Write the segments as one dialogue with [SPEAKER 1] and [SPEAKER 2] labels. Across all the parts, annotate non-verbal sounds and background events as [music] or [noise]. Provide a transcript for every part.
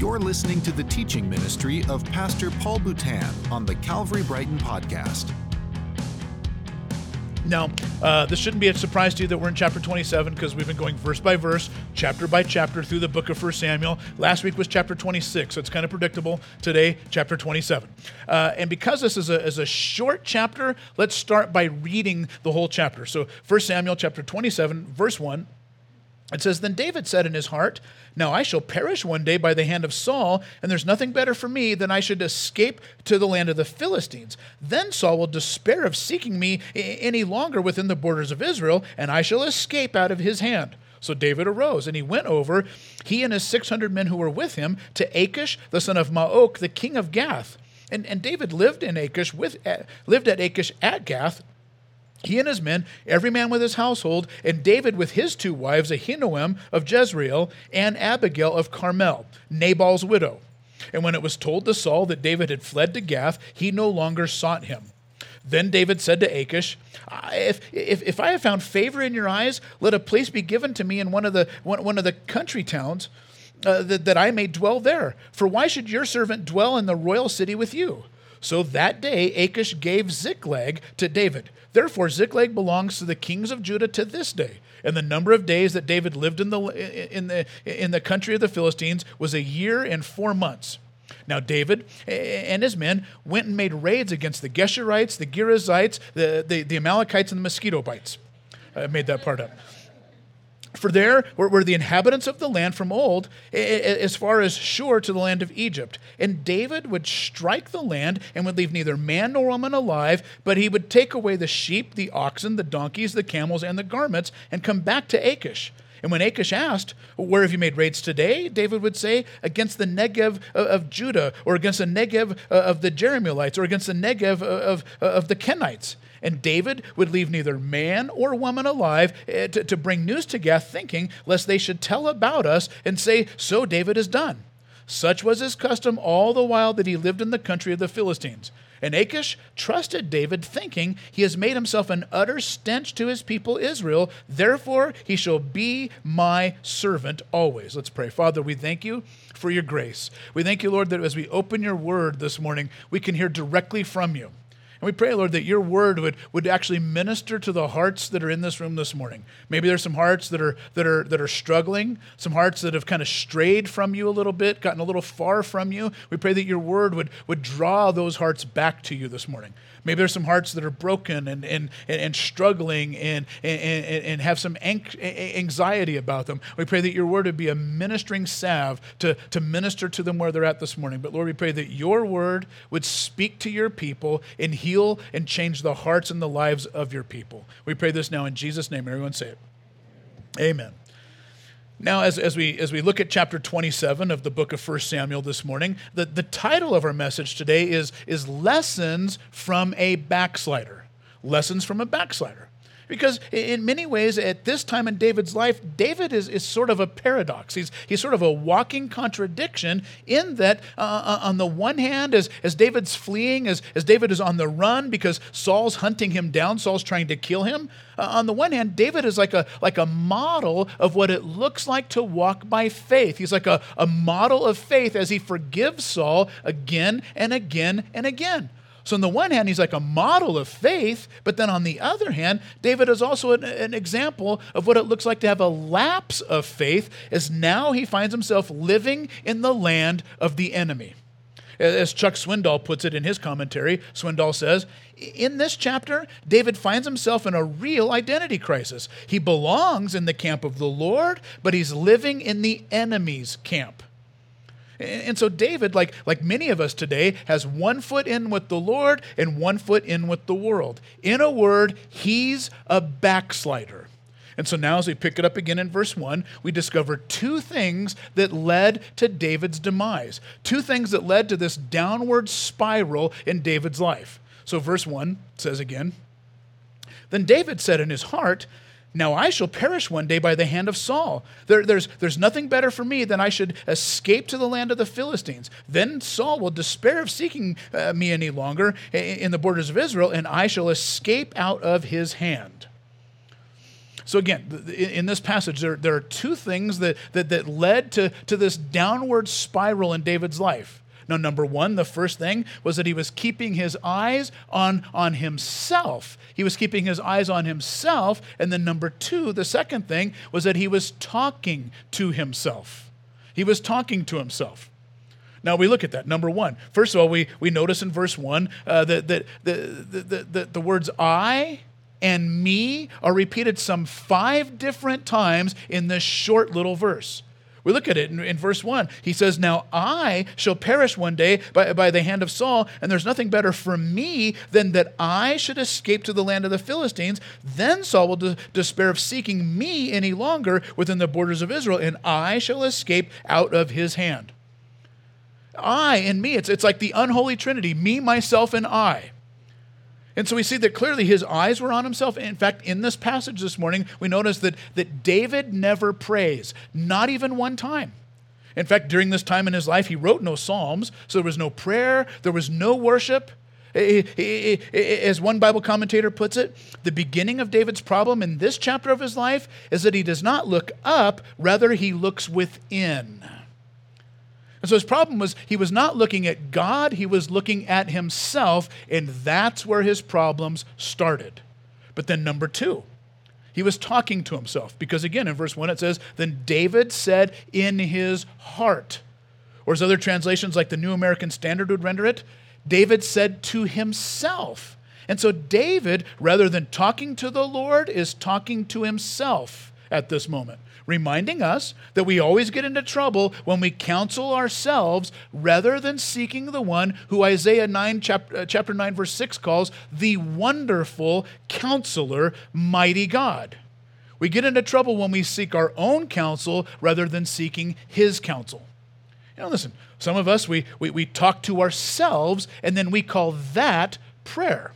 [SPEAKER 1] You're listening to the teaching ministry of Pastor Paul Boutan on the Calvary Brighton podcast.
[SPEAKER 2] Now, uh, this shouldn't be a surprise to you that we're in chapter 27 because we've been going verse by verse, chapter by chapter through the book of 1 Samuel. Last week was chapter 26, so it's kind of predictable. Today, chapter 27. Uh, and because this is a, is a short chapter, let's start by reading the whole chapter. So, 1 Samuel chapter 27, verse 1. It says, Then David said in his heart, Now I shall perish one day by the hand of Saul, and there's nothing better for me than I should escape to the land of the Philistines. Then Saul will despair of seeking me any longer within the borders of Israel, and I shall escape out of his hand. So David arose, and he went over, he and his 600 men who were with him, to Achish, the son of Maoch, the king of Gath. And, and David lived in Achish with, lived at Achish at Gath, he and his men, every man with his household, and David with his two wives, Ahinoam of Jezreel and Abigail of Carmel, Nabal's widow. And when it was told to Saul that David had fled to Gath, he no longer sought him. Then David said to Achish, if, if, if I have found favor in your eyes, let a place be given to me in one of the, one, one of the country towns, uh, that, that I may dwell there. For why should your servant dwell in the royal city with you? So that day Achish gave Ziklag to David. Therefore, Ziklag belongs to the kings of Judah to this day. And the number of days that David lived in the, in the, in the country of the Philistines was a year and four months. Now, David and his men went and made raids against the Geshurites, the Girzites, the, the, the Amalekites, and the mosquito bites. I made that part up. For there were, the inhabitants of the land from old, as far as Shur to the land of Egypt. And David would strike the land and would leave neither man nor woman alive, but he would take away the sheep, the oxen, the donkeys, the camels, and the garments, and come back to Achish. And when Achish asked, Where have you made raids today? David would say, Against the Negev uh, of Judah, or against the Negev uh, of the Jerahmeelites, or against the Negev uh, of, of the Kenites. And David would leave neither man or woman alive eh, to, to bring news to Gath, thinking lest they should tell about us and say, So David has done. Such was his custom all the while that he lived in the country of the Philistines. And Achish trusted David, thinking, He has made himself an utter stench to his people Israel. Therefore, he shall be my servant always. Let's pray. Father, we thank you for your grace. We thank you, Lord, that as we open your word this morning, we can hear directly from you. And we pray, Lord, that your word would, would actually minister to the hearts that are in this room this morning. Maybe there's some hearts that are that are that are struggling, some hearts that have kind of strayed from you a little bit, gotten a little far from you. We pray that your word would, would draw those hearts back to you this morning. Maybe there's some hearts that are broken and, and, and, struggling and, and, and have some anxiety about them. We pray that your word would be a ministering salve to, to minister to them where they're at this morning. But Lord, we pray that your word would speak to your people and heal and change the hearts and the lives of your people. We pray this now in Jesus' name. Everyone say it. Amen. Now, as, as, we, as we look at chapter 27 of the book of 1 Samuel this morning, the, the title of our message today is, is Lessons from a Backslider. Lessons from a Backslider. Because in many ways, at this time in David's life, David is, is sort of a paradox. He's, he's sort of a walking contradiction in that, uh, uh, on the one hand, as, as David's fleeing, as, as David is on the run because Saul's hunting him down, Saul's trying to kill him, uh, on the one hand, David is like a, like a model of what it looks like to walk by faith. He's like a, a model of faith as he forgives Saul again and again and again. So, on the one hand, he's like a model of faith, but then on the other hand, David is also an, an, example of what it looks like to have a lapse of faith, as now he finds himself living in the land of the enemy. As Chuck Swindoll puts it in his commentary, Swindoll says, In this chapter, David finds himself in a real identity crisis. He belongs in the camp of the Lord, but he's living in the enemy's camp. And so David, like, like many of us today, has one foot in with the Lord and one foot in with the world. In a word, he's a backslider. And so now, as we pick it up again in verse 1, we discover two things that led to David's demise, two things that led to this downward spiral in David's life. So, verse 1 says again Then David said in his heart, now I shall perish one day by the hand of Saul. There, there's, there's nothing better for me than I should escape to the land of the Philistines. Then Saul will despair of seeking uh, me any longer in the borders of Israel, and I shall escape out of his hand. So again, in this passage, there, there are two things that, that, that led to, to this downward spiral in David's life. Now, number one, the first thing was that he was keeping his eyes on, on himself. He was keeping his eyes on himself. And then number two, the second thing was that he was talking to himself. He was talking to himself. Now we look at that. Number one, first of all, we, we notice in verse one uh, that, that the, the, the, the words I and me are repeated some five different times in this short little verse. We look at it in, in, verse 1. He says, Now I shall perish one day by, by the hand of Saul, and there's nothing better for me than that I should escape to the land of the Philistines. Then Saul will de- despair of seeking me any longer within the borders of Israel, and I shall escape out of his hand. I and me, it's, it's like the unholy trinity me, myself, and I. And so we see that clearly his eyes were on himself. In fact, in this passage this morning, we notice that, that David never prays, not even one time. In fact, during this time in his life, he wrote no psalms, so there was no prayer, there was no worship. As one Bible commentator puts it, the beginning of David's problem in this chapter of his life is that he does not look up, rather, he looks within. And so his problem was he was not looking at God, he was looking at himself, and that's where his problems started. But then, number two, he was talking to himself. Because again, in verse 1, it says, Then David said in his heart. Or as other translations, like the New American Standard would render it, David said to himself. And so David, rather than talking to the Lord, is talking to himself at this moment reminding us that we always get into trouble when we counsel ourselves rather than seeking the one who Isaiah 9, chapter, uh, chapter 9, verse 6 calls the wonderful counselor, mighty God. We get into trouble when we seek our own counsel rather than seeking his counsel. You know, listen, some of us, we, we, we talk to ourselves and then we call that prayer.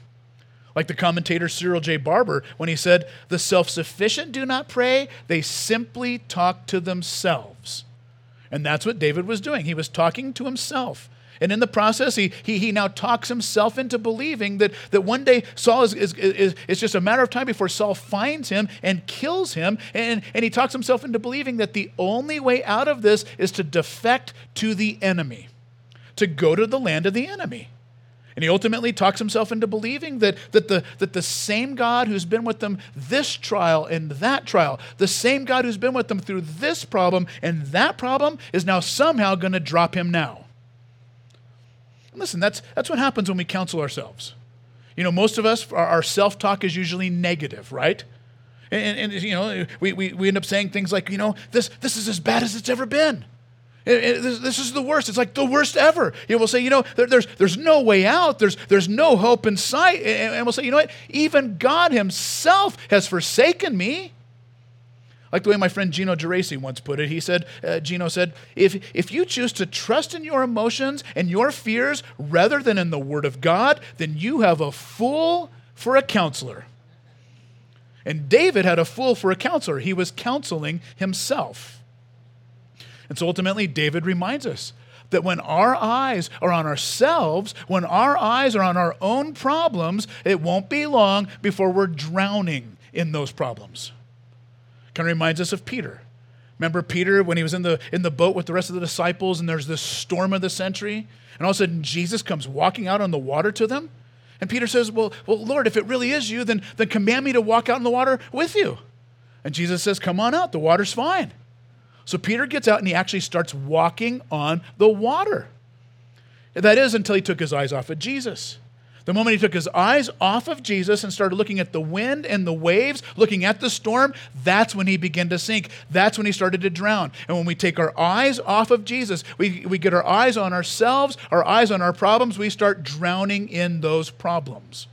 [SPEAKER 2] Like the commentator Cyril J. Barber when he said, The self sufficient do not pray, they simply talk to themselves. And that's what David was doing. He was talking to himself. And in the process, he, he, he now talks himself into believing that, that one day Saul is, is, is, is just a matter of time before Saul finds him and kills him. And, and he talks himself into believing that the only way out of this is to defect to the enemy, to go to the land of the enemy. And he ultimately talks himself into believing that, that, the, that the same God who's been with them this trial and that trial, the same God who's been with them through this problem and that problem, is now somehow going to drop him now. And listen, that's, that's what happens when we counsel ourselves. You know, most of us, our, self talk is usually negative, right? And, and, you know, we, we, we end up saying things like, you know, this, this is as bad as it's ever been. This is the worst. It's like the worst ever. You will say, you know, there's, there's no way out. There's, there's no hope in sight. And we'll say, you know what? Even God Himself has forsaken me. Like the way my friend Gino Geraci once put it, he said, uh, Gino said, if, if you choose to trust in your emotions and your fears rather than in the Word of God, then you have a fool for a counselor. And David had a fool for a counselor. He was counseling himself. And so ultimately, David reminds us that when our eyes are on ourselves, when our eyes are on our own problems, it won't be long before we're drowning in those problems. Kind of reminds us of Peter. Remember Peter when he was in the, in the boat with the rest of the disciples and there's this storm of the century? And all of a sudden, Jesus comes walking out on the water to them. And Peter says, Well, well Lord, if it really is you, then, then command me to walk out in the water with you. And Jesus says, Come on out, the water's fine. So Peter gets out and he actually starts walking on the water. That is until he took his eyes off of Jesus. The moment he took his eyes off of Jesus and started looking at the wind and the waves, looking at the storm, that's when he began to sink. That's when he started to drown. And when we take our eyes off of Jesus, we, we get our eyes on ourselves, our eyes on our problems, we start drowning in those problems.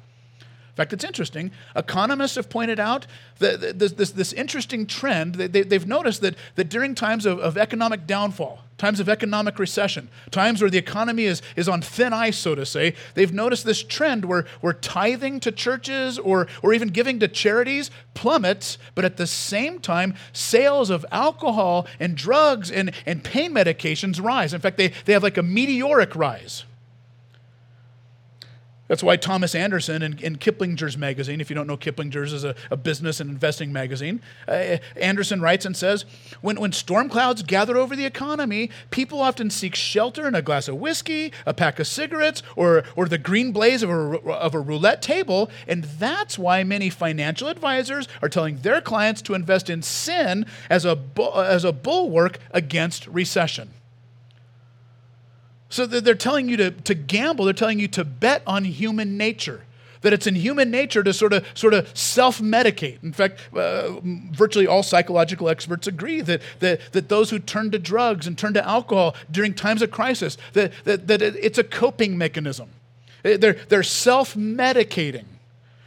[SPEAKER 2] In fact, it's interesting. Economists have pointed out that this, this, this interesting trend. They, have noticed that, that during times of, of economic downfall, times of economic recession, times where the economy is, is on thin ice, so to say, they've noticed this trend where, where tithing to churches or, or even giving to charities plummets, but at the same time, sales of alcohol and drugs and, and pain medications rise. In fact, they, they have like a meteoric rise. That's why Thomas Anderson in, in Kiplinger's magazine, if you don't know Kiplinger's is a, a business and investing magazine, uh, Anderson writes and says, when, when storm clouds gather over the economy, people often seek shelter in a glass of whiskey, a pack of cigarettes, or, or the green blaze of a, of a roulette table. And that's why many financial advisors are telling their clients to invest in sin as a, as a bulwark against recession. So they're telling you to, to gamble, they're telling you to bet on human nature. That it's in human nature to sort of sort of self-medicate. In fact, uh, virtually all psychological experts agree that, that, that those who turn to drugs and turn to alcohol during times of crisis, that, that, that it's a coping mechanism. They're, they're self-medicating.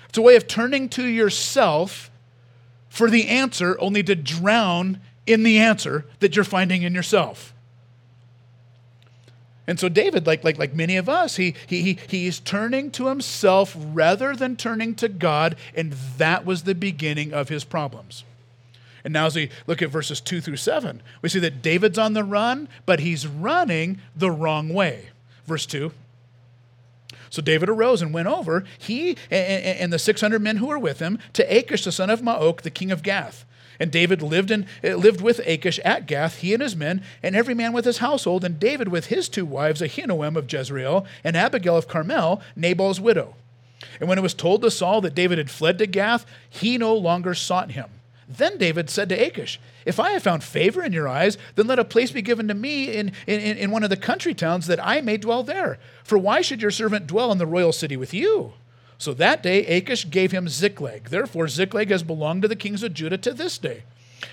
[SPEAKER 2] It's a way of turning to yourself for the answer, only to drown in the answer that you're finding in yourself. And so David, like, like, like many of us, he, he, he, he's turning to himself rather than turning to God, and that was the beginning of his problems. And now, as we look at verses 2 through 7, we see that David's on the run, but he's running the wrong way. Verse 2 So David arose and went over, he and the 600 men who were with him, to Achish the son of Maoch, the king of Gath. And David lived, in, uh, lived with Achish at Gath, he and his men, and every man with his household, and David with his two wives, Ahinoam of Jezreel, and Abigail of Carmel, Nabal's widow. And when it was told to Saul that David had fled to Gath, he no longer sought him. Then David said to Achish, If I have found favor in your eyes, then let a place be given to me in, in, in one of the country towns that I may dwell there. For why should your servant dwell in the royal city with you? So that day Achish gave him Ziklag. Therefore, Ziklag has belonged to the kings of Judah to this day.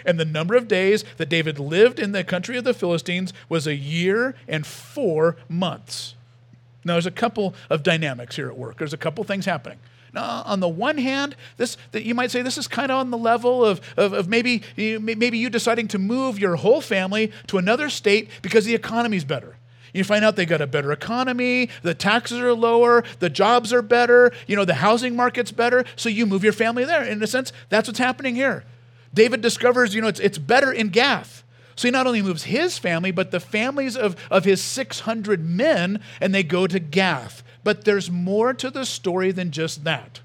[SPEAKER 2] And the number of days that David lived in the country of the Philistines was a year and four months. Now, there's a couple of dynamics here at work. There's a couple things happening. Now, on the one hand, this that you might say this is kind of on the level of, of, of maybe, maybe you deciding to move your whole family to another state because the economy's better. You find out they got a better economy, the taxes are lower, the jobs are better, you know, the housing market's better, so you move your family there. In a sense, that's what's happening here. David discovers, you know, it's, it's better in Gath. So he not only moves his family, but the families of, of his 600 men, and they go to Gath. But there's more to the story than just that.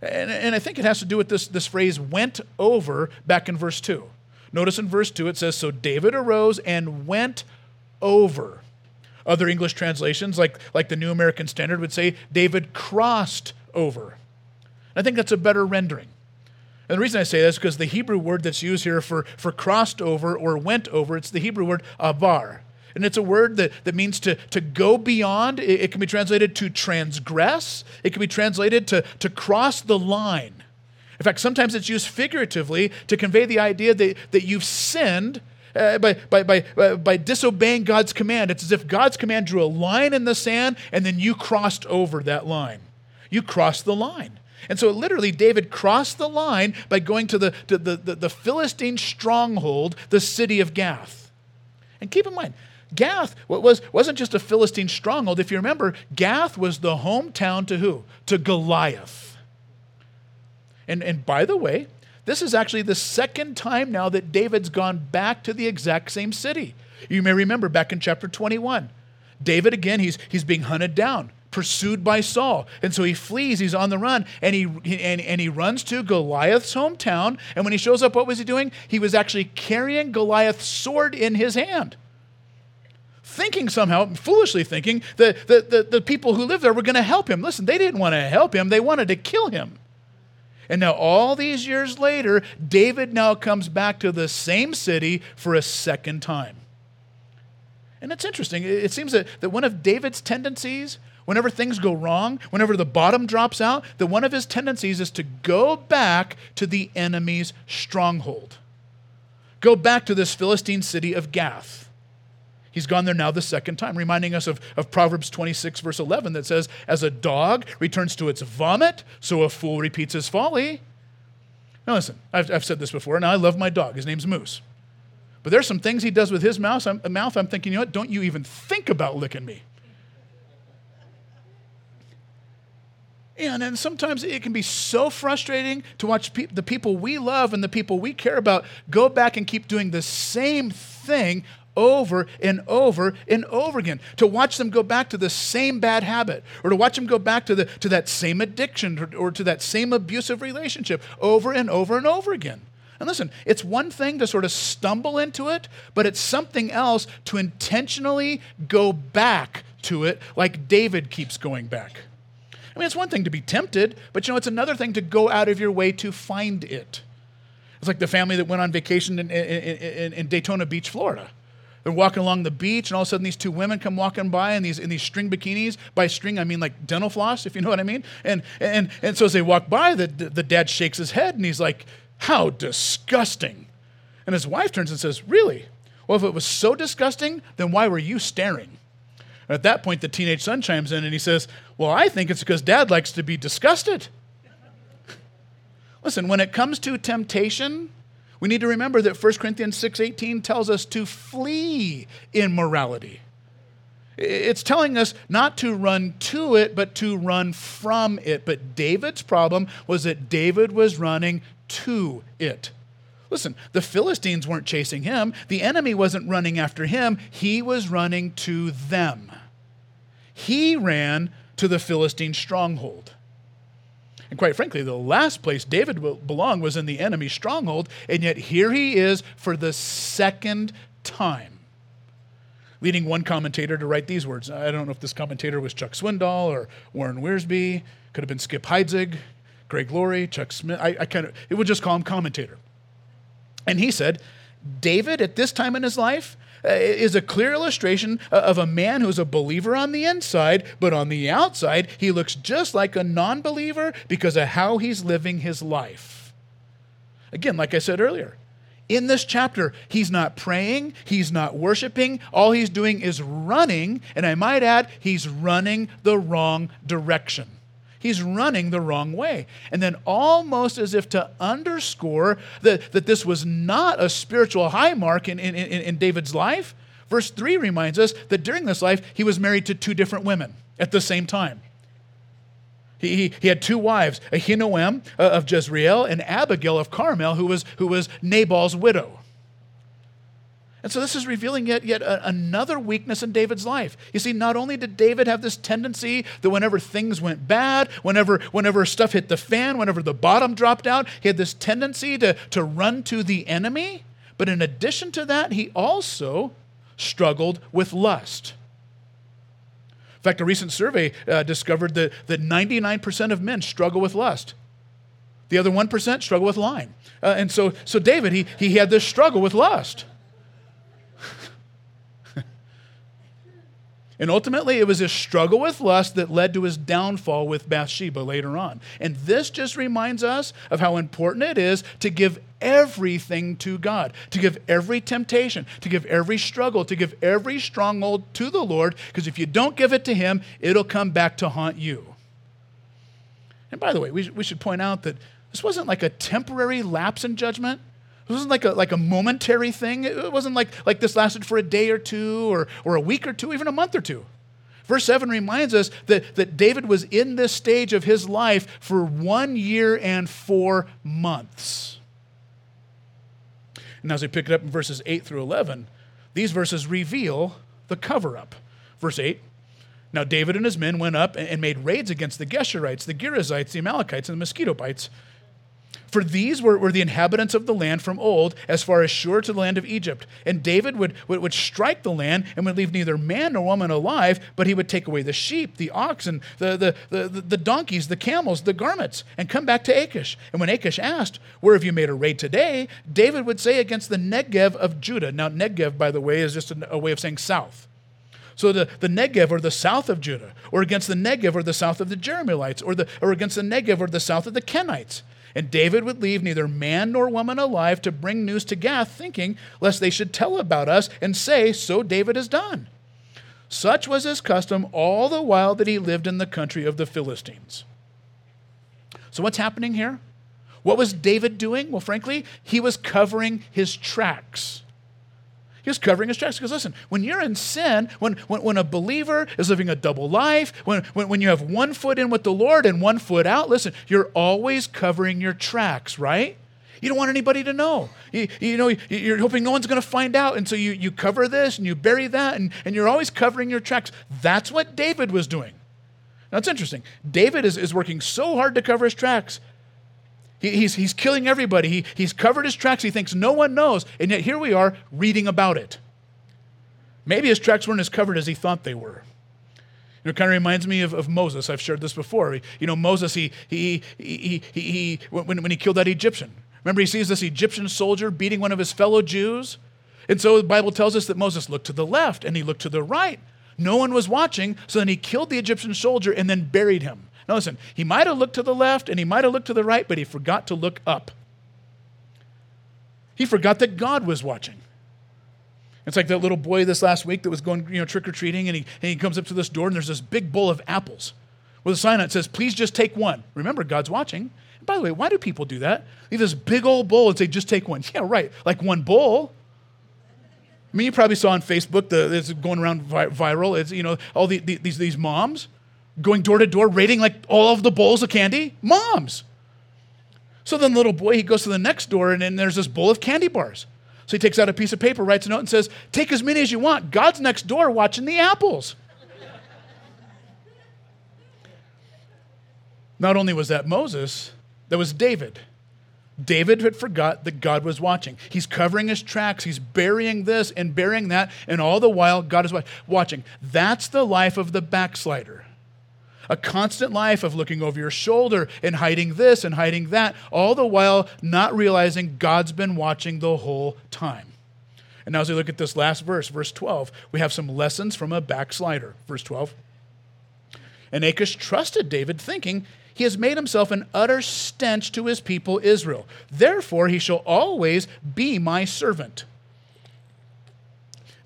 [SPEAKER 2] And, and I think it has to do with this, this phrase, went over, back in verse 2. Notice in verse 2 it says, So David arose and went over. Other English translations, like, like the New American Standard, would say David crossed over. I think that's a better rendering. And the reason I say that is because the Hebrew word that's used here for, for crossed over or went over, it's the Hebrew word avar. And it's a word that, that means to, to go beyond. It, it can be translated to transgress. It can be translated to, to cross the line. In fact, sometimes it's used figuratively to convey the idea that, that you've sinned uh, by, by, by, uh, by disobeying God's command. It's as if God's command drew a line in the sand and then you crossed over that line. You crossed the line. And so literally, David crossed the line by going to the, to the, the, the Philistine stronghold, the city of Gath. And keep in mind, Gath was, wasn't just a Philistine stronghold. If you remember, Gath was the hometown to who? To Goliath. And, and by the way, this is actually the second time now that David's gone back to the exact same city. You may remember back in chapter 21. David, again, he's, he's being hunted down, pursued by Saul. And so he flees, he's on the run, and he, and, and he runs to Goliath's hometown. And when he shows up, what was he doing? He was actually carrying Goliath's sword in his hand thinking somehow, foolishly thinking, that the, the, the people who lived there were going to help him. Listen, they didn't want to help him, they wanted to kill him. And now, all these years later, David now comes back to the same city for a second time. And it's interesting. It seems that, that one of David's tendencies, whenever things go wrong, whenever the bottom drops out, that one of his tendencies is to go back to the enemy's stronghold. Go back to this Philistine city of Gath. He's gone there now the second time, reminding us of, of Proverbs 26, verse 11, that says, As a dog returns to its vomit, so a fool repeats his folly. Now, listen, I've, I've said this before, and I love my dog. His name's Moose. But there's some things he does with his mouth I'm, mouth. I'm thinking, you know what? Don't you even think about licking me. And, and sometimes it can be so frustrating to watch pe- the people we love and the people we care about go back and keep doing the same thing over and over and over again. To watch them go back to the same bad habit, or to watch them go back to, the, to that same addiction, or, or to that same abusive relationship over and over and over again. And listen, it's one thing to sort of stumble into it, but it's something else to intentionally go back to it, like David keeps going back. I mean, it's one thing to be tempted, but you know, it's another thing to go out of your way to find it. It's like the family that went on vacation in, in, in, in Daytona Beach, Florida. They're walking along the beach, and all of a sudden, these two women come walking by in these in these string bikinis. By string, I mean like dental floss, if you know what I mean. And and and so as they walk by, the the dad shakes his head, and he's like, "How disgusting!" And his wife turns and says, "Really? Well, if it was so disgusting, then why were you staring?" And at that point, the teenage son chimes in, and he says, "Well, I think it's because dad likes to be disgusted." [laughs] Listen, when it comes to temptation, we need to remember that 1 Corinthians 6:18 tells us to flee immorality. It's telling us not to run to it, but to run from it. But David's problem was that David was running to it. Listen, the Philistines weren't chasing him. The enemy wasn't running after him. He was running to them. He ran to the Philistine stronghold. And quite frankly, the last place David belonged was in the enemy's stronghold, and yet here he is for the second time. Leading one commentator to write these words. I don't know if this commentator was Chuck Swindoll or Warren Wiersbe, could have been Skip Heitzig, Greg Laurie, Chuck Smith. I, I kind of, it would just call him commentator. And he said, David, at this time in his life, Uh, is a clear illustration uh, of a man who's a believer on the inside, but on the outside, he looks just like a non believer because of how he's living his life. Again, like I said earlier, in this chapter, he's not praying, he's not worshiping, all he's doing is running, and I might add, he's running the wrong direction. He's running the wrong way. And then, almost as if to underscore that, that this was not a spiritual high mark in, in, in, in David's life, verse 3 reminds us that during this life, he was married to two different women at the same time. He, he, he had two wives, Ahinoam uh, of Jezreel and Abigail of Carmel, who was, who was Nabal's widow. And so this is revealing yet, yet another weakness in David's life. You see, not only did David have this tendency that whenever things went bad, whenever, whenever stuff hit the fan, whenever the bottom dropped out, he had this tendency to, to run to the enemy. But in addition to that, he also struggled with lust. In fact, a recent survey uh, discovered that, that 99% of men struggle with lust. The other 1% struggle with lying. Uh, and so, so David, he, he had this struggle with lust. And ultimately, it was his struggle with lust that led to his downfall with Bathsheba later on. And this just reminds us of how important it is to give everything to God, to give every temptation, to give every struggle, to give every stronghold to the Lord, because if you don't give it to Him, it'll come back to haunt you. And by the way, we, we should point out that this wasn't like a temporary lapse in judgment. It wasn't like a, like a momentary thing. It wasn't like, like this lasted for a day or two or, or a week or two, even a month or two. Verse 7 reminds us that, that David was in this stage of his life for one year and four months. And as we pick it up in verses 8 through 11, these verses reveal the cover up. Verse 8 Now David and his men went up and made raids against the Geshurites, the Girzites, the Amalekites, and the mosquito bites for these were, were the inhabitants of the land from old, as far as Shur to the land of Egypt. And David would, would, would strike the land and would leave neither man nor woman alive, but he would take away the sheep, the oxen, the, the, the, the, the donkeys, the camels, the garments, and come back to Achish. And when Achish asked, Where have you made a raid today? David would say, Against the Negev of Judah. Now, Negev, by the way, is just a, a way of saying south. So the, the Negev or the south of Judah, or against the Negev or the south of the Jerahmeelites, or, the, or against the Negev or the south of the Kenites. And David would leave neither man nor woman alive to bring news to Gath, thinking lest they should tell about us and say, So David has done. Such was his custom all the while that he lived in the country of the Philistines. So, what's happening here? What was David doing? Well, frankly, he was covering his tracks. He was covering his tracks. Because listen, when you're in sin, when, when, when a believer is living a double life, when, when, when you have one foot in with the Lord and one foot out, listen, you're always covering your tracks, right? You don't want anybody to know. You, you know, you're hoping no one's going to find out. And so you, you cover this and you bury that, and, and you're always covering your tracks. That's what David was doing. Now, it's interesting. David is, is working so hard to cover his tracks. He, he's, he's killing everybody. He, he's covered his tracks. He thinks no one knows. And yet here we are reading about it. Maybe his tracks weren't as covered as he thought they were. It kind of reminds me of, of Moses. I've shared this before. You know, Moses, he, he, he, he, he, when, when he killed that Egyptian, remember he sees this Egyptian soldier beating one of his fellow Jews? And so the Bible tells us that Moses looked to the left and he looked to the right. No one was watching, so then he killed the Egyptian soldier and then buried him. Now listen, he might have looked to the left and he might have looked to the right, but he forgot to look up. He forgot that God was watching. It's like that little boy this last week that was going, you know, trick or treating, and he, and he comes up to this door, and there's this big bowl of apples with a sign on it says, "Please just take one." Remember, God's watching. And by the way, why do people do that? Leave this big old bowl and say, "Just take one." Yeah, right. Like one bowl. I mean, you probably saw on Facebook the it's going around vi- viral. It's you know all the, the, these these moms going door to door rating like all of the bowls of candy. Moms. So then the little boy he goes to the next door and then there's this bowl of candy bars. So he takes out a piece of paper, writes a note, and says, Take as many as you want. God's next door watching the apples. Not only was that Moses, that was David. David had forgot that God was watching. He's covering his tracks. He's burying this and burying that, and all the while, God is watching. That's the life of the backslider a constant life of looking over your shoulder and hiding this and hiding that, all the while not realizing God's been watching the whole time. And now, as we look at this last verse, verse 12, we have some lessons from a backslider. Verse 12. And Achish trusted David, thinking, He has made himself an utter stench to his people Israel. Therefore, he shall always be my servant.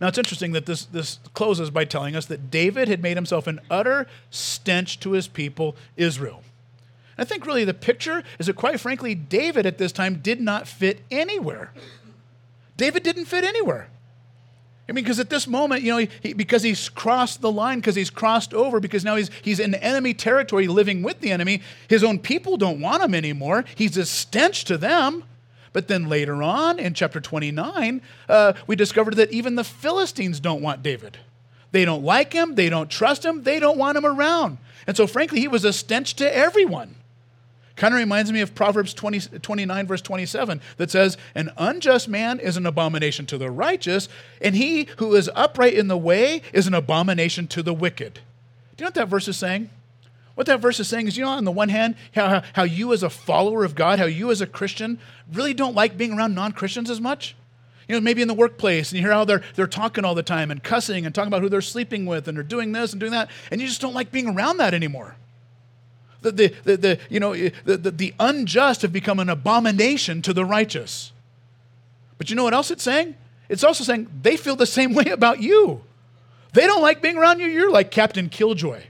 [SPEAKER 2] Now it's interesting that this, this closes by telling us that David had made himself an utter stench to his people, Israel. I think really the picture is that, quite frankly, David at this time did not fit anywhere. David didn't fit anywhere. I mean, because at this moment, you know, he, because he's crossed the line, because he's crossed over, because now he's, he's in enemy territory living with the enemy, his own people don't want him anymore. He's a stench to them. But then later on in chapter 29, uh, we discovered that even the Philistines don't want David. They don't like him, they don't trust him, they don't want him around. And so, frankly, he was a stench to everyone. Kind of reminds me of Proverbs 20, 29, verse 27, that says, An unjust man is an abomination to the righteous, and he who is upright in the way is an abomination to the wicked. Do you know what that verse is saying? What that verse is saying is, you know, on the one hand, how, how you as a follower of God, how you as a Christian really don't like being around non Christians as much. You know, maybe in the workplace, and you hear how they're, they're talking all the time and cussing and talking about who they're sleeping with, and they're doing this and doing that, and you just don't like being around that anymore. The, the, the, the you know, eh, the, the, the unjust have become an abomination to the righteous. But you know what else it's saying? It's also saying they feel the same [laughs] way about you. They don't like being around you. You're like Captain Killjoy.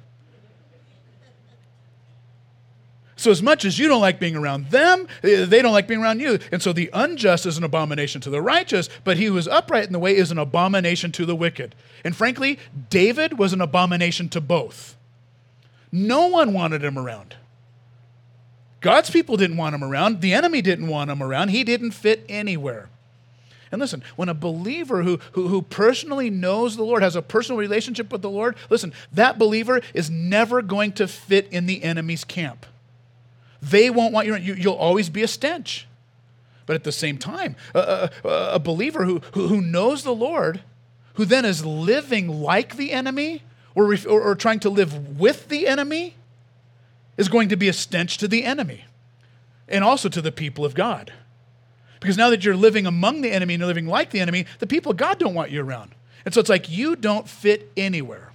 [SPEAKER 2] So, as much as you don't like being around them, eh, they don't like being around you. And so, the unjust is an abomination to the righteous, but he who is upright in the way is an abomination to the wicked. And frankly, David was an abomination to both. No one wanted him around. God's people didn't want him around. The enemy didn't want him around. He didn't fit anywhere. And listen, when a believer who, who, who, personally knows the Lord, has a personal relationship with the Lord, listen, that believer is never going to fit in the enemy's camp. They won't want you, you'll always be a stench. But at the same time, a, a, a believer who, who, who, knows the Lord, who then is living like the enemy or, or, or trying to live with the enemy, is going to be a stench to the enemy and also to the people of God. Because now that you're living among the enemy and you're living like the enemy, the people of God don't want you around. And so it's like you don't fit anywhere.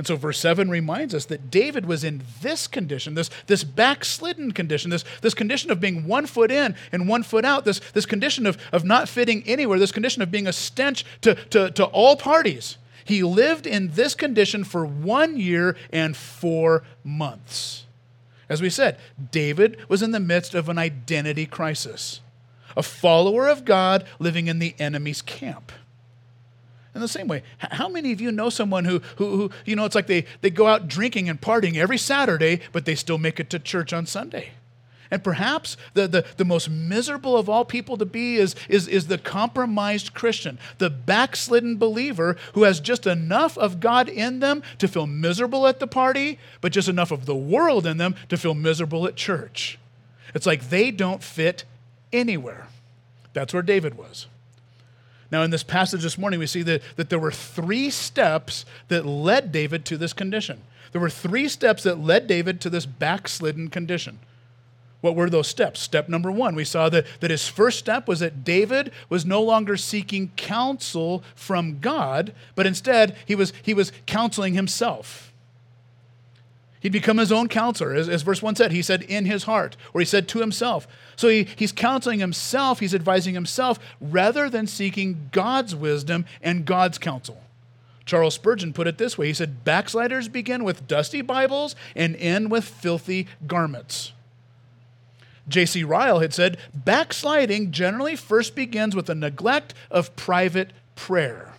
[SPEAKER 2] And so verse 7 reminds us that David was in this condition, this, this backslidden condition, this, this condition of being one foot in and one foot out, this, this condition of, of not fitting anywhere, this condition of being a stench to, to, to all parties. He lived in this condition for one year and four months. As we said, David was in the midst of an identity crisis, a follower of God living in the enemy's camp. In the same way, how many of you know someone who, who, who, you know, it's like they, they go out drinking and partying every Saturday, but they still make it to church on Sunday? And perhaps the, the, the most miserable of all people to be is, is, is the compromised Christian, the backslidden believer who has just enough of God in them to feel miserable at the party, but just enough of the world in them to feel miserable at church. It's like they don't fit anywhere. That's where David was. Now, in this passage this morning, we see that, that there were three steps that led David to this condition. There were three steps that led David to this backslidden condition. What were those steps? Step number one, we saw that, that his first step was that David was no longer seeking counsel from God, but instead he was, he was counseling himself. He'd become his own counselor, as, as, verse 1 said. He said, in his heart, or he said to himself. So he, he's counseling himself, he's advising himself, rather than seeking God's wisdom and God's counsel. Charles Spurgeon put it this way He said, Backsliders begin with dusty Bibles and end with filthy garments. J.C. Ryle had said, Backsliding generally first begins with a neglect of private prayer.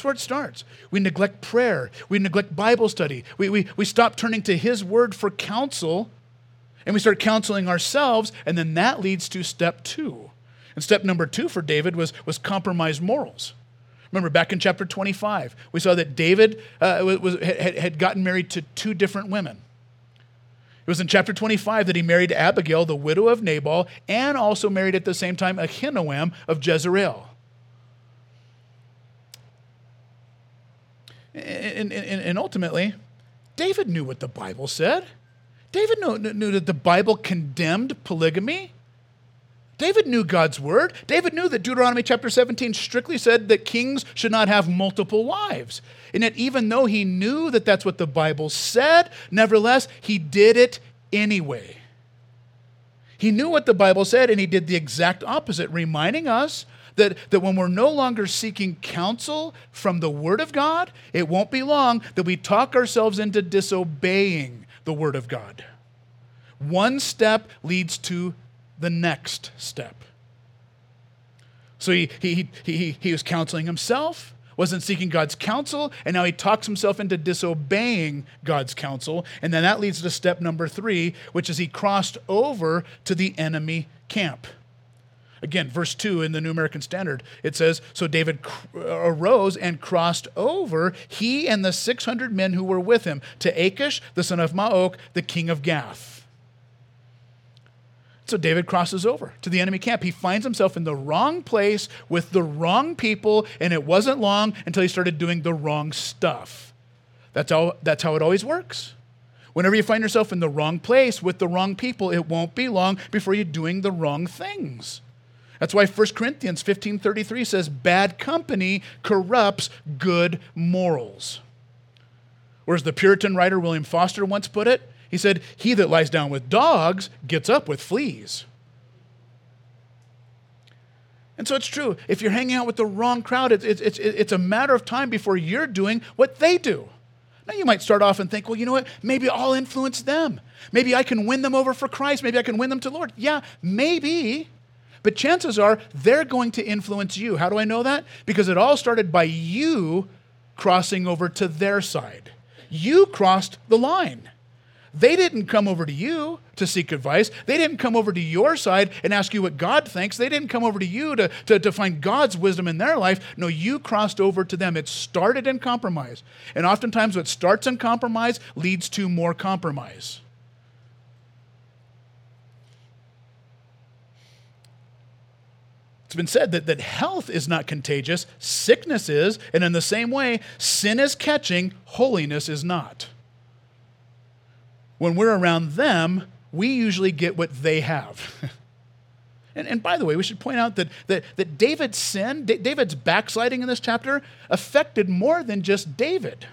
[SPEAKER 2] That's where it starts. We neglect prayer. We neglect Bible study. We, we, we stop turning to His Word for counsel, and we start counseling ourselves, and then that leads to step two. And step number two for David was, was compromised morals. Remember, back in chapter 25, we saw that David uh, was, had, had gotten married to two different women. It was in chapter 25 that he married Abigail, the widow of Nabal, and also married at the same time Ahinoam of Jezreel. And, and, and ultimately, David knew what the Bible said. David knew, knew that the Bible condemned polygamy. David knew God's word. David knew that Deuteronomy chapter 17 strictly said that kings should not have multiple wives. And yet, even though he knew that that's what the Bible said, nevertheless, he did it anyway. He knew what the Bible said and he did the exact opposite, reminding us that, that when we're no longer seeking counsel from the Word of God, it won't be long that we talk ourselves into disobeying the Word of God. One step leads to the next step. So he, he, he, he was counseling himself, wasn't seeking God's counsel, and now he talks himself into disobeying God's counsel. And then that leads to step number three, which is he crossed over to the enemy camp. Again, verse 2 in the New American Standard, it says So David uh, arose and crossed over, he and the 600 men who were with him, to Achish, the son of Maoch, the king of Gath. So David crosses over to the enemy camp. He finds himself in the wrong place with the wrong people, and it wasn't long until he started doing the wrong stuff. That's how, that's how it always works. Whenever you find yourself in the wrong place with the wrong people, it won't be long before you're doing the wrong things. That's why 1 Corinthians 15:33 says bad company corrupts good morals. Or as the Puritan writer William Foster once put it, he said, "He that lies down with dogs gets up with fleas." And so it's true. If you're hanging out with the wrong crowd, it's, it's, it's, it's a matter of time before you're doing what they do. Now, you might start off and think, well, you know what? Maybe I'll influence them. Maybe I can win them over for Christ. Maybe I can win them to the Lord. Yeah, maybe. But chances are they're going to influence you. How do I know that? Because it all started by you crossing over to their side. You crossed the line. They didn't come over to you to seek advice. They didn't come over to your side and ask you what God thinks. They didn't come over to you to, to, to find God's wisdom in their life. No, you crossed over to them. It started in compromise. And oftentimes, what starts in compromise leads to more compromise. It's been said that, that health is not contagious, sickness is, and in the same way, sin is catching, holiness is not. When we're around them, we usually get what they have. [laughs] and, and by the way, we should point out that, that, that David's sin, David's backsliding in this chapter, affected more than just David.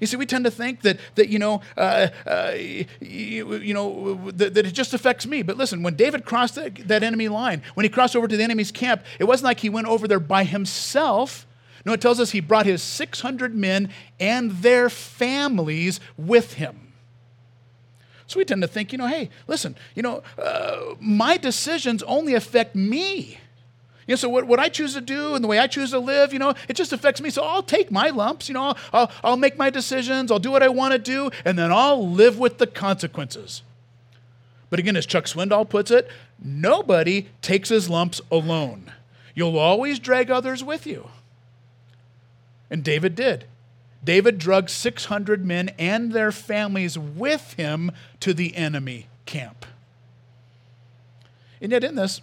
[SPEAKER 2] You see, we tend to think that, that you know, uh, uh, you, you, know that, that, it just affects me. But listen, when David crossed that, that enemy line, when he crossed over to the enemy's camp, it wasn't like he went over there by himself. No, it tells us he brought his 600 men and their families with him. So we tend to think, you know, hey, listen, you know, uh, my decisions only affect me. You know, so what, what I choose to do and the way I choose to live, you know, it just affects me. So I'll take my lumps, you know, I'll, I'll, I'll make my decisions, I'll do what I want to do, and then I'll live with the consequences. But again, as Chuck Swindoll puts it, nobody takes his lumps alone. You'll always drag others with you. And David did. David drugged 600 men and their families with him to the enemy camp. And yet, in this,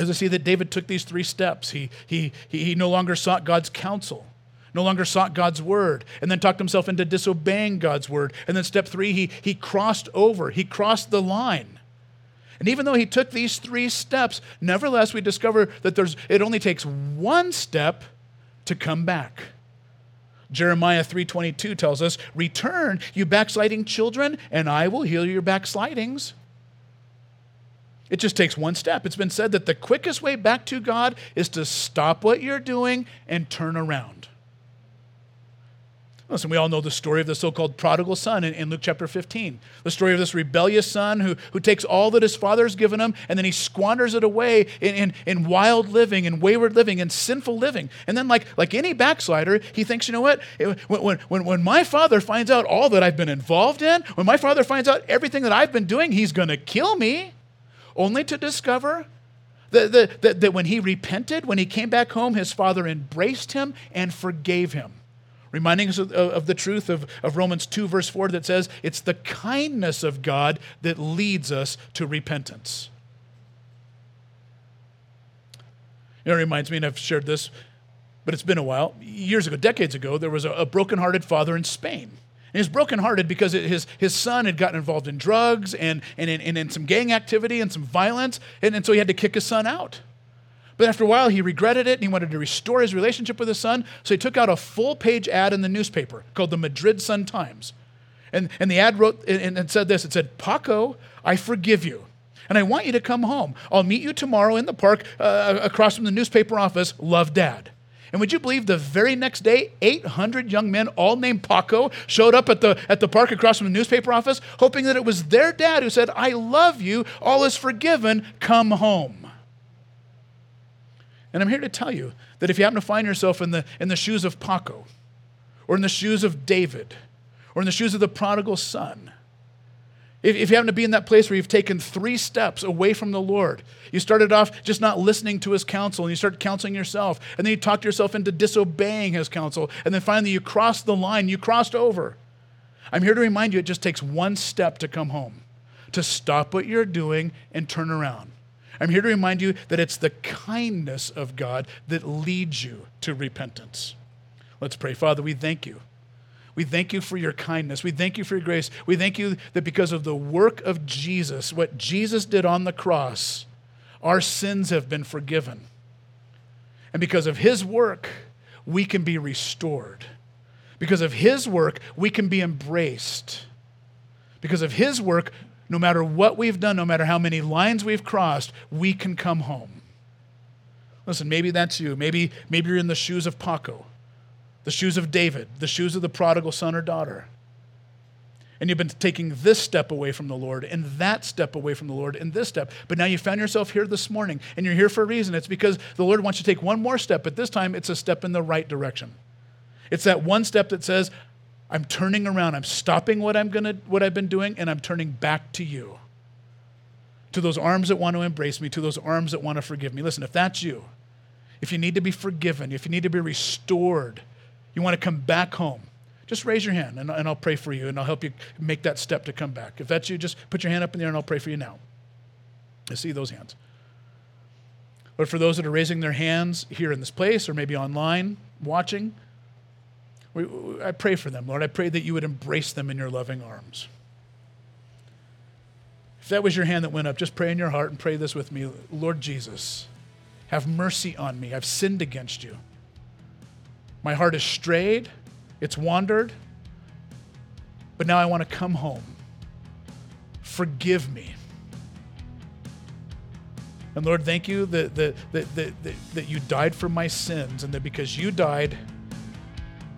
[SPEAKER 2] as I see that David took these three steps, he, he, he no longer sought God's counsel, no longer sought God's word, and then talked himself into disobeying God's word. And then, step three, he, he crossed over, he crossed the line. And even though he took these three steps, nevertheless, we discover that there's, it only takes one step to come back. Jeremiah 3:22 tells us, "Return, you backsliding children, and I will heal your backslidings." It just takes one step. It's been said that the quickest way back to God is to stop what you're doing and turn around. Listen, we all know the story of the so called prodigal son in, in, Luke chapter 15. The story of this rebellious son who, who takes all that his father has given him and then he squanders it away in, in, in wild living and wayward living and sinful living. And then, like, like any backslider, he thinks, you know what? When, when, when my father finds out all that I've been involved in, when my father finds out everything that I've been doing, he's going to kill me. Only to discover that, that, that, when he repented, when he came back home, his father embraced him and forgave him reminding us of, of, the truth of, of Romans 2, verse 4, that says it's the kindness of God that leads us to repentance. It reminds me, and I've shared this, but it's been a while. Years ago, decades ago, there was a, a broken-hearted father in Spain. And he was brokenhearted because his, his son had gotten involved in drugs and, and, in, and in some gang activity and some violence, and, and so he had to kick his son out. But after a while, he regretted it and he wanted to restore his relationship with his son. So he took out a full page ad in the newspaper called the Madrid Sun Times. And, and the ad wrote and, and said this it said, Paco, I forgive you. And I want you to come home. I'll meet you tomorrow in the park uh, across from the newspaper office. Love, Dad. And would you believe the very next day, 800 young men, all named Paco, showed up at the, at the park across from the newspaper office, hoping that it was their dad who said, I love you, all is forgiven, come home. And I'm here to tell you that if you happen to find yourself in the, in the shoes of Paco, or in the shoes of David, or in the shoes of the prodigal son, if, if you happen to be in that place where you've taken three steps away from the Lord, you started off just not listening to his counsel, and you start counseling yourself, and then you talked yourself into disobeying his counsel, and then finally you crossed the line, you crossed over. I'm here to remind you it just takes one step to come home, to stop what you're doing and turn around. I'm here to remind you that it's the kindness of God that leads you to repentance. Let's pray. Father, we thank you. We thank you for your kindness. We thank you for your grace. We thank you that because of the work of Jesus, what Jesus did on the cross, our sins have been forgiven. And because of his work, we can be restored. Because of his work, we can be embraced. Because of his work, no matter what we've done, no matter how many lines we've crossed, we can come home. Listen, maybe that's you. Maybe, maybe you're in the shoes of Paco, the shoes of David, the shoes of the prodigal son or daughter. And you've been taking this step away from the Lord and that step away from the Lord and this step. But now you found yourself here this morning and you're here for a reason. It's because the Lord wants you to take one more step, but this time it's a step in the right direction. It's that one step that says, I'm turning around. I'm stopping what I'm gonna what I've been doing and I'm turning back to you. To those arms that want to embrace me, to those arms that want to forgive me. Listen, if that's you, if you need to be forgiven, if you need to be restored, you want to come back home, just raise your hand and, and I'll pray for you and I'll help you make that step to come back. If that's you, just put your hand up in the air and I'll pray for you now. I see those hands. But for those that are raising their hands here in this place or maybe online watching, we, I pray for them, Lord. I pray that you would embrace them in your loving arms. If that was your hand that went up, just pray in your heart and pray this with me Lord Jesus, have mercy on me. I've sinned against you. My heart has strayed, it's wandered, but now I want to come home. Forgive me. And Lord, thank you that, that, that, that, that, you died for my sins and that because you died,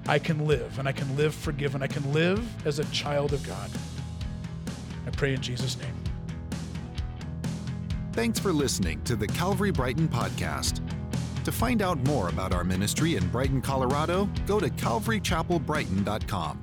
[SPEAKER 2] I can live, and I can live forgiven. I can live as a child of God. I pray in Jesus' name.
[SPEAKER 1] Thanks for listening to the Calvary Brighton podcast. To find out more about our ministry in Brighton, Colorado, go to calvarychapelbrighton.com.